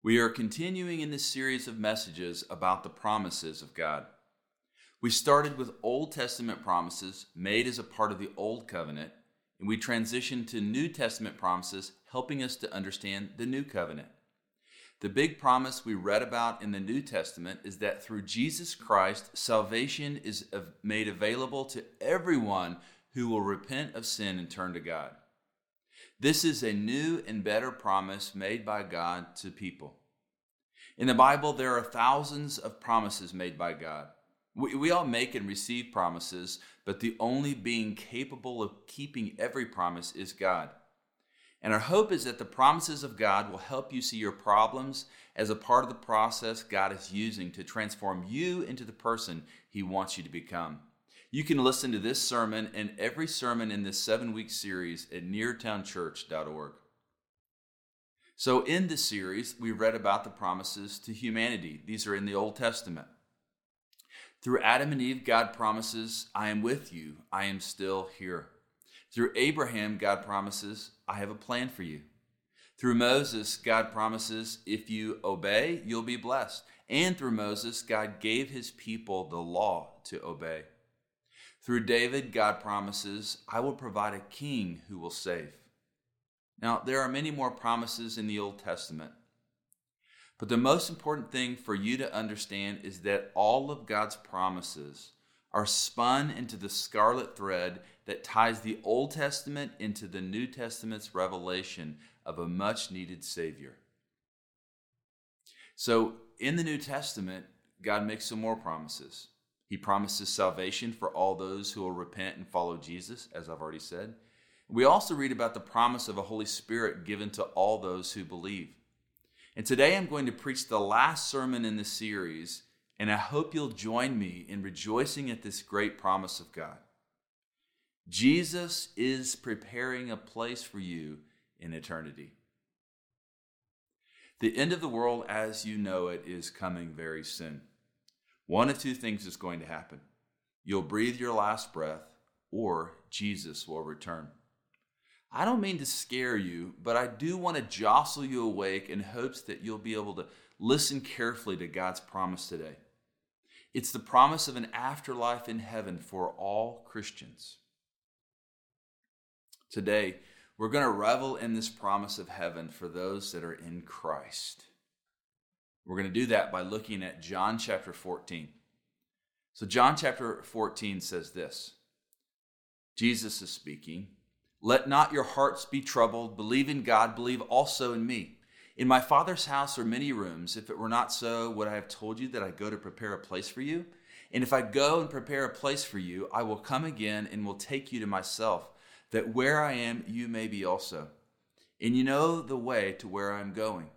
We are continuing in this series of messages about the promises of God. We started with Old Testament promises made as a part of the Old Covenant, and we transitioned to New Testament promises helping us to understand the New Covenant. The big promise we read about in the New Testament is that through Jesus Christ, salvation is made available to everyone who will repent of sin and turn to God. This is a new and better promise made by God to people. In the Bible, there are thousands of promises made by God. We, we all make and receive promises, but the only being capable of keeping every promise is God. And our hope is that the promises of God will help you see your problems as a part of the process God is using to transform you into the person He wants you to become. You can listen to this sermon and every sermon in this seven week series at neartownchurch.org. So, in this series, we read about the promises to humanity. These are in the Old Testament. Through Adam and Eve, God promises, I am with you, I am still here. Through Abraham, God promises, I have a plan for you. Through Moses, God promises, if you obey, you'll be blessed. And through Moses, God gave his people the law to obey. Through David, God promises, I will provide a king who will save. Now, there are many more promises in the Old Testament. But the most important thing for you to understand is that all of God's promises are spun into the scarlet thread that ties the Old Testament into the New Testament's revelation of a much needed Savior. So, in the New Testament, God makes some more promises. He promises salvation for all those who will repent and follow Jesus, as I've already said. We also read about the promise of a Holy Spirit given to all those who believe. And today I'm going to preach the last sermon in the series, and I hope you'll join me in rejoicing at this great promise of God. Jesus is preparing a place for you in eternity. The end of the world as you know it is coming very soon. One of two things is going to happen you'll breathe your last breath, or Jesus will return. I don't mean to scare you, but I do want to jostle you awake in hopes that you'll be able to listen carefully to God's promise today. It's the promise of an afterlife in heaven for all Christians. Today, we're going to revel in this promise of heaven for those that are in Christ. We're going to do that by looking at John chapter 14. So, John chapter 14 says this Jesus is speaking. Let not your hearts be troubled. Believe in God, believe also in me. In my Father's house are many rooms. If it were not so, would I have told you that I go to prepare a place for you? And if I go and prepare a place for you, I will come again and will take you to myself, that where I am, you may be also. And you know the way to where I am going.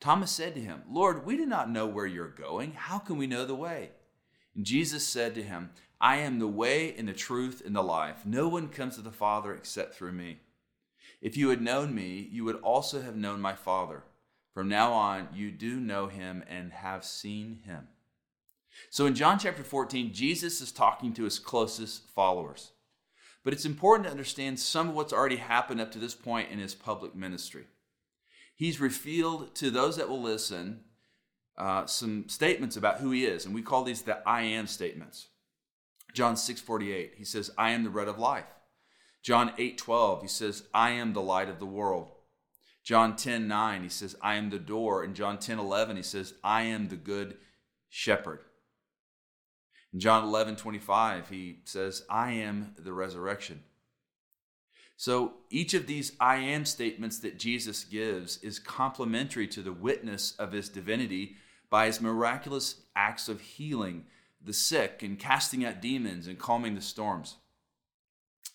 Thomas said to him, Lord, we do not know where you're going. How can we know the way? And Jesus said to him, I am the way and the truth and the life. No one comes to the Father except through me. If you had known me, you would also have known my Father. From now on, you do know him and have seen him. So in John chapter 14, Jesus is talking to his closest followers. But it's important to understand some of what's already happened up to this point in his public ministry he's revealed to those that will listen uh, some statements about who he is, and we call these the I am statements. John 6:48, he says, "I am the bread of life." John 8:12, he says, "I am the light of the world." John 10:9, he says, "I am the door." And John 10:11, he says, "I am the good shepherd." In John 11:25, he says, "I am the resurrection." So each of these I am statements that Jesus gives is complementary to the witness of his divinity by his miraculous acts of healing the sick and casting out demons and calming the storms.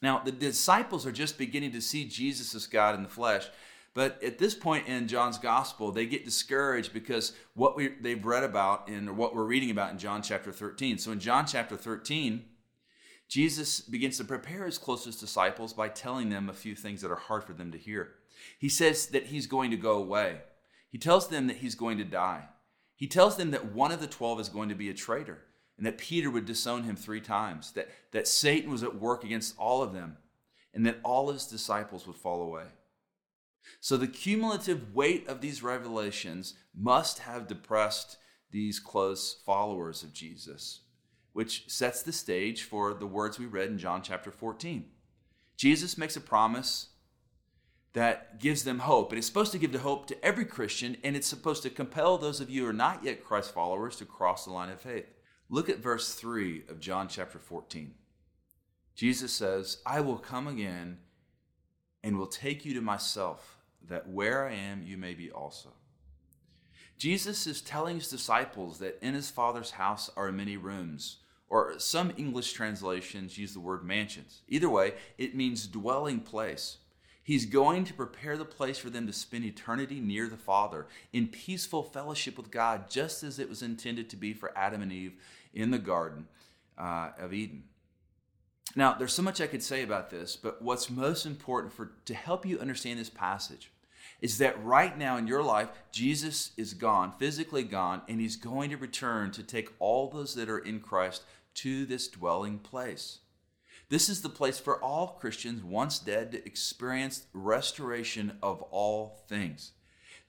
Now, the disciples are just beginning to see Jesus as God in the flesh. But at this point in John's gospel, they get discouraged because what we, they've read about and what we're reading about in John chapter 13. So in John chapter 13, Jesus begins to prepare his closest disciples by telling them a few things that are hard for them to hear. He says that he's going to go away. He tells them that he's going to die. He tells them that one of the 12 is going to be a traitor and that Peter would disown him three times, that, that Satan was at work against all of them, and that all his disciples would fall away. So the cumulative weight of these revelations must have depressed these close followers of Jesus, which sets the stage for the words we read in John chapter 14. Jesus makes a promise that gives them hope. And It is supposed to give the hope to every Christian, and it's supposed to compel those of you who are not yet Christ followers to cross the line of faith. Look at verse 3 of John chapter 14. Jesus says, I will come again and will take you to myself, that where I am, you may be also. Jesus is telling his disciples that in his Father's house are many rooms, or some English translations use the word mansions. Either way, it means dwelling place. He's going to prepare the place for them to spend eternity near the Father in peaceful fellowship with God, just as it was intended to be for Adam and Eve in the Garden uh, of Eden. Now, there's so much I could say about this, but what's most important for to help you understand this passage is that right now in your life, Jesus is gone, physically gone, and he's going to return to take all those that are in Christ to this dwelling place. This is the place for all Christians once dead to experience restoration of all things.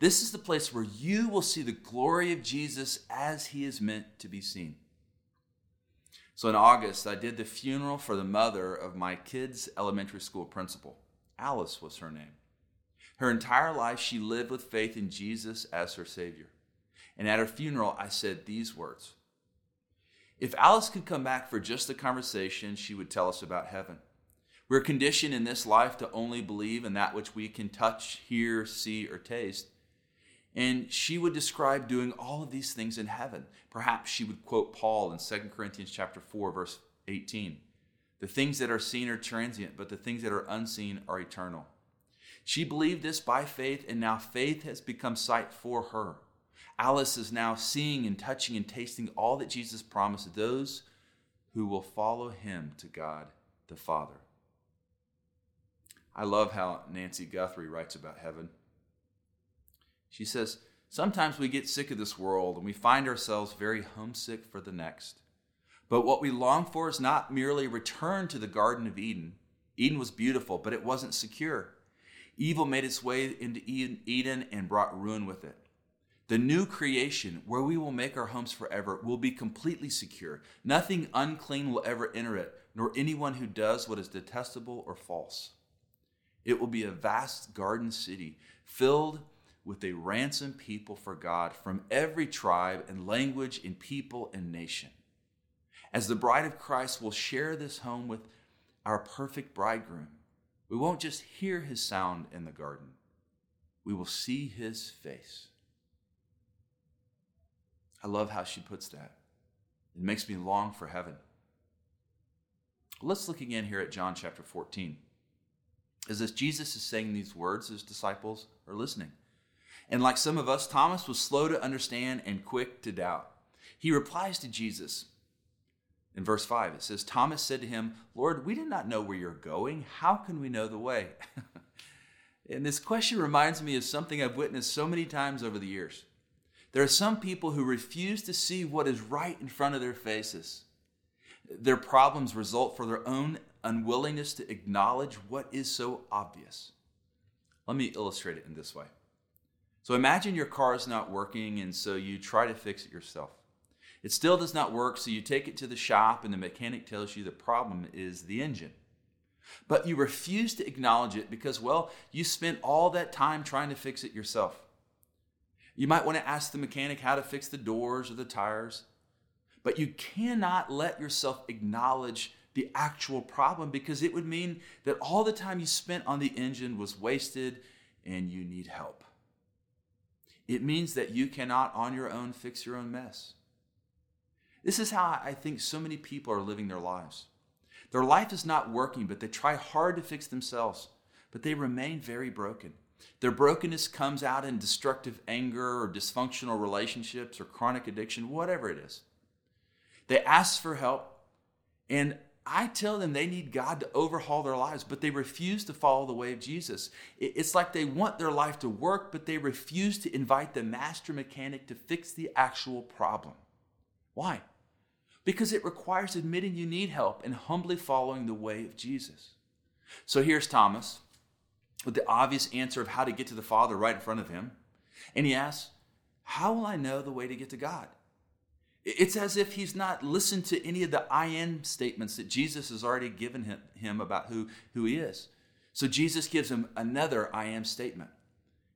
This is the place where you will see the glory of Jesus as he is meant to be seen. So in August, I did the funeral for the mother of my kids' elementary school principal. Alice was her name. Her entire life, she lived with faith in Jesus as her Savior. And at her funeral, I said these words if Alice could come back for just a conversation, she would tell us about heaven. We're conditioned in this life to only believe in that which we can touch, hear, see, or taste. And she would describe doing all of these things in heaven. Perhaps she would quote Paul in 2 Corinthians chapter 4 verse 18. The things that are seen are transient, but the things that are unseen are eternal. She believed this by faith, and now faith has become sight for her. Alice is now seeing and touching and tasting all that Jesus promised those who will follow him to God the Father. I love how Nancy Guthrie writes about heaven. She says, Sometimes we get sick of this world and we find ourselves very homesick for the next. But what we long for is not merely return to the Garden of Eden. Eden was beautiful, but it wasn't secure. Evil made its way into Eden and brought ruin with it. The new creation, where we will make our homes forever, will be completely secure. Nothing unclean will ever enter it, nor anyone who does what is detestable or false. It will be a vast garden city filled with a ransomed people for God from every tribe and language and people and nation. As the bride of Christ will share this home with our perfect bridegroom, we won't just hear his sound in the garden, we will see his face. I love how she puts that. It makes me long for heaven. Let's look again here at John chapter 14. As this Jesus is saying these words, his disciples are listening. And like some of us, Thomas was slow to understand and quick to doubt. He replies to Jesus in verse 5. It says, Thomas said to him, Lord, we did not know where you're going. How can we know the way? and this question reminds me of something I've witnessed so many times over the years. There are some people who refuse to see what is right in front of their faces. Their problems result from their own unwillingness to acknowledge what is so obvious. Let me illustrate it in this way. So imagine your car is not working, and so you try to fix it yourself. It still does not work, so you take it to the shop, and the mechanic tells you the problem is the engine. But you refuse to acknowledge it because, well, you spent all that time trying to fix it yourself. You might want to ask the mechanic how to fix the doors or the tires, but you cannot let yourself acknowledge the actual problem because it would mean that all the time you spent on the engine was wasted and you need help. It means that you cannot on your own fix your own mess. This is how I think so many people are living their lives. Their life is not working, but they try hard to fix themselves, but they remain very broken. Their brokenness comes out in destructive anger or dysfunctional relationships or chronic addiction, whatever it is. They ask for help, and I tell them they need God to overhaul their lives, but they refuse to follow the way of Jesus. It's like they want their life to work, but they refuse to invite the master mechanic to fix the actual problem. Why? Because it requires admitting you need help and humbly following the way of Jesus. So here's Thomas with the obvious answer of how to get to the Father right in front of him. And he asks, How will I know the way to get to God? It's as if he's not listened to any of the I am statements that Jesus has already given him, about who, who he is. So Jesus gives him another I am statement.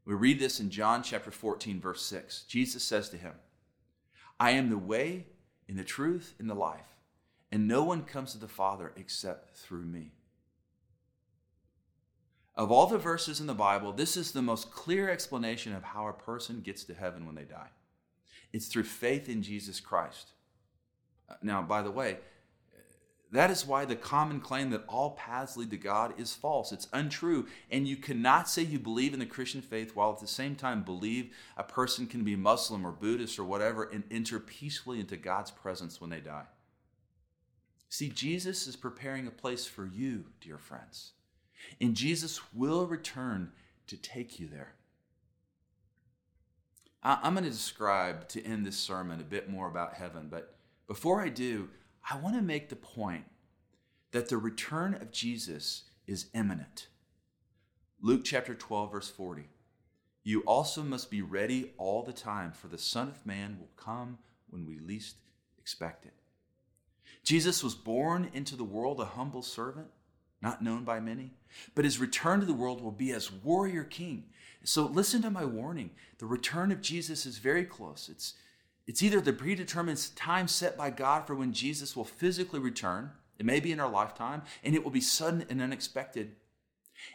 We read this in John chapter 14, verse 6. Jesus says to him, I am the way and the truth in the life, and no one comes to the Father except through me. Of all the verses in the Bible, this is the most clear explanation of how a person gets to heaven when they die. It's through faith in Jesus Christ. Uh, now, by the way, that is why the common claim that all paths lead to God is false. It's untrue. And you cannot say you believe in the Christian faith while at the same time believe a person can be Muslim or Buddhist or whatever and enter peacefully into God's presence when they die. See, Jesus is preparing a place for you, dear friends. And Jesus will return to take you there. I'm going to describe to end this sermon a bit more about heaven, but before I do, I want to make the point that the return of Jesus is imminent. Luke chapter 12, verse 40. You also must be ready all the time, for the Son of Man will come when we least expect it. Jesus was born into the world a humble servant, not known by many, but his return to the world will be as warrior king. So listen to my warning. The return of Jesus is very close. It's, it's either the predetermined time set by God for when Jesus will physically return, it may be in our lifetime, and it will be sudden and unexpected.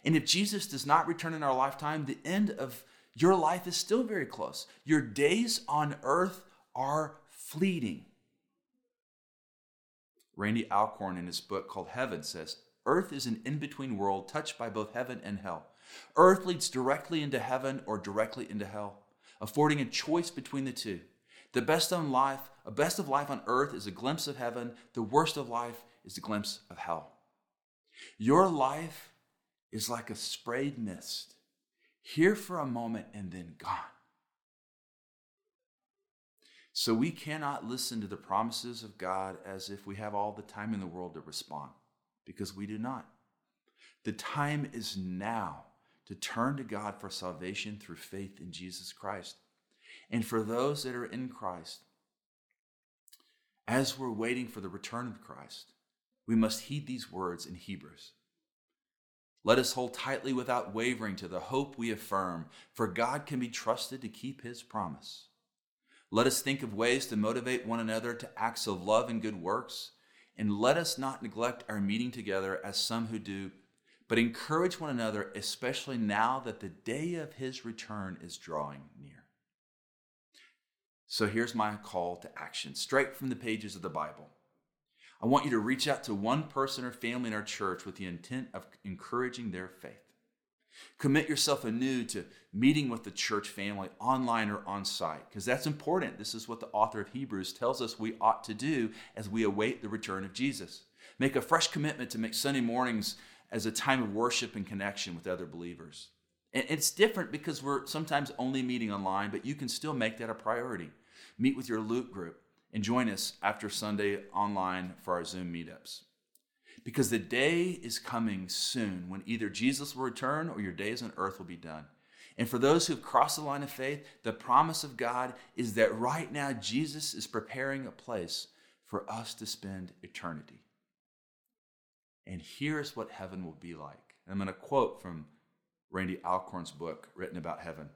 And if Jesus does not return in our lifetime, the end of your life is still very close. Your days on earth are fleeting. Randy Alcorn, in his book called Heaven, says Earth is an in between world touched by both heaven and hell. Earth leads directly into heaven or directly into hell, affording a choice between the two. The best of life, a best of life on earth is a glimpse of heaven. The worst of life is a glimpse of hell. Your life is like a sprayed mist, here for a moment and then gone. So we cannot listen to the promises of God as if we have all the time in the world to respond, because we do not. The time is now to turn to God for salvation through faith in Jesus Christ. And for those that are in Christ, as we're waiting for the return of Christ, we must heed these words in Hebrews. Let us hold tightly without wavering to the hope we affirm, for God can be trusted to keep his promise. Let us think of ways to motivate one another to acts of love and good works, and let us not neglect our meeting together as some who do, but encourage one another, especially now that the day of his return is drawing near. So here's my call to action, straight from the pages of the Bible. I want you to reach out to one person or family in our church with the intent of encouraging their faith. Commit yourself anew to meeting with the church family online or on site, because that's important. This is what the author of Hebrews tells us we ought to do as we await the return of Jesus. Make a fresh commitment to make Sunday mornings as a time of worship and connection with other believers. And it's different because we're sometimes only meeting online, but you can still make that a priority. Meet with your Loop group and join us after Sunday online for our Zoom meetups. Because the day is coming soon when either Jesus will return or your days on earth will be done. And for those who've crossed the line of faith, the promise of God is that right now Jesus is preparing a place for us to spend eternity. And here's what heaven will be like. I'm going to quote from Randy Alcorn's book written about heaven.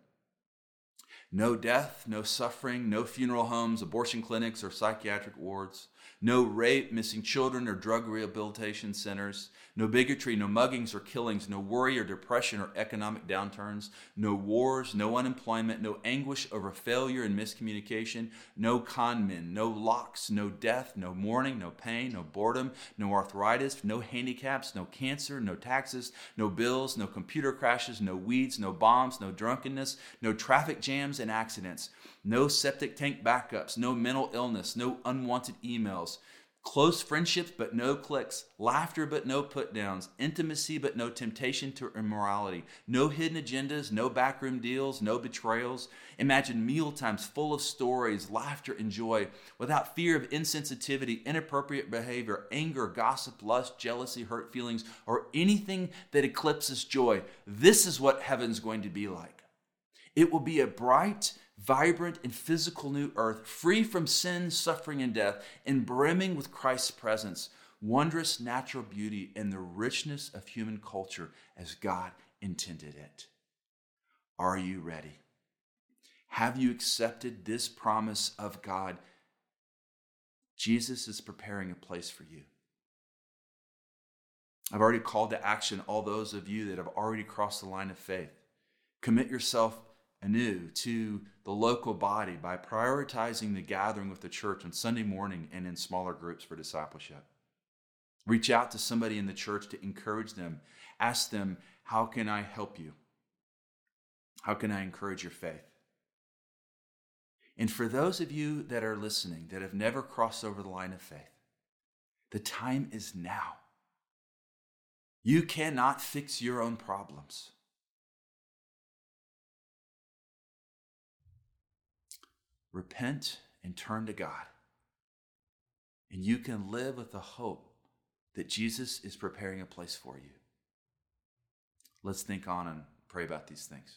No death, no suffering, no funeral homes, abortion clinics, or psychiatric wards. No rape, missing children, or drug rehabilitation centers. No bigotry, no muggings or killings. No worry or depression or economic downturns. No wars, no unemployment, no anguish over failure and miscommunication. No con men, no locks, no death, no mourning, no pain, no boredom, no arthritis, no handicaps, no cancer, no taxes, no bills, no computer crashes, no weeds, no bombs, no drunkenness, no traffic jams and accidents, no septic tank backups, no mental illness, no unwanted emails, Close friendships, but no cliques. Laughter, but no put downs. Intimacy, but no temptation to immorality. No hidden agendas, no backroom deals, no betrayals. Imagine meal times full of stories, laughter, and joy, without fear of insensitivity, inappropriate behavior, anger, gossip, lust, jealousy, hurt feelings, or anything that eclipses joy. This is what heaven's going to be like. It will be a bright, vibrant, and physical new earth, free from sin, suffering, and death, and brimming with Christ's presence, wondrous natural beauty, and the richness of human culture as God intended it. Are you ready? Have you accepted this promise of God? Jesus is preparing a place for you. I've already called to action all those of you that have already crossed the line of faith. Commit yourself anew to the local body by prioritizing the gathering with the church on Sunday morning and in smaller groups for discipleship. Reach out to somebody in the church to encourage them. Ask them, How can I help you? How can I encourage your faith? And for those of you that are listening that have never crossed over the line of faith, the time is now. You cannot fix your own problems. Repent and turn to God. And you can live with the hope that Jesus is preparing a place for you. Let's think on and pray about these things.